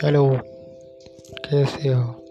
Hello. ¿Qué deseo?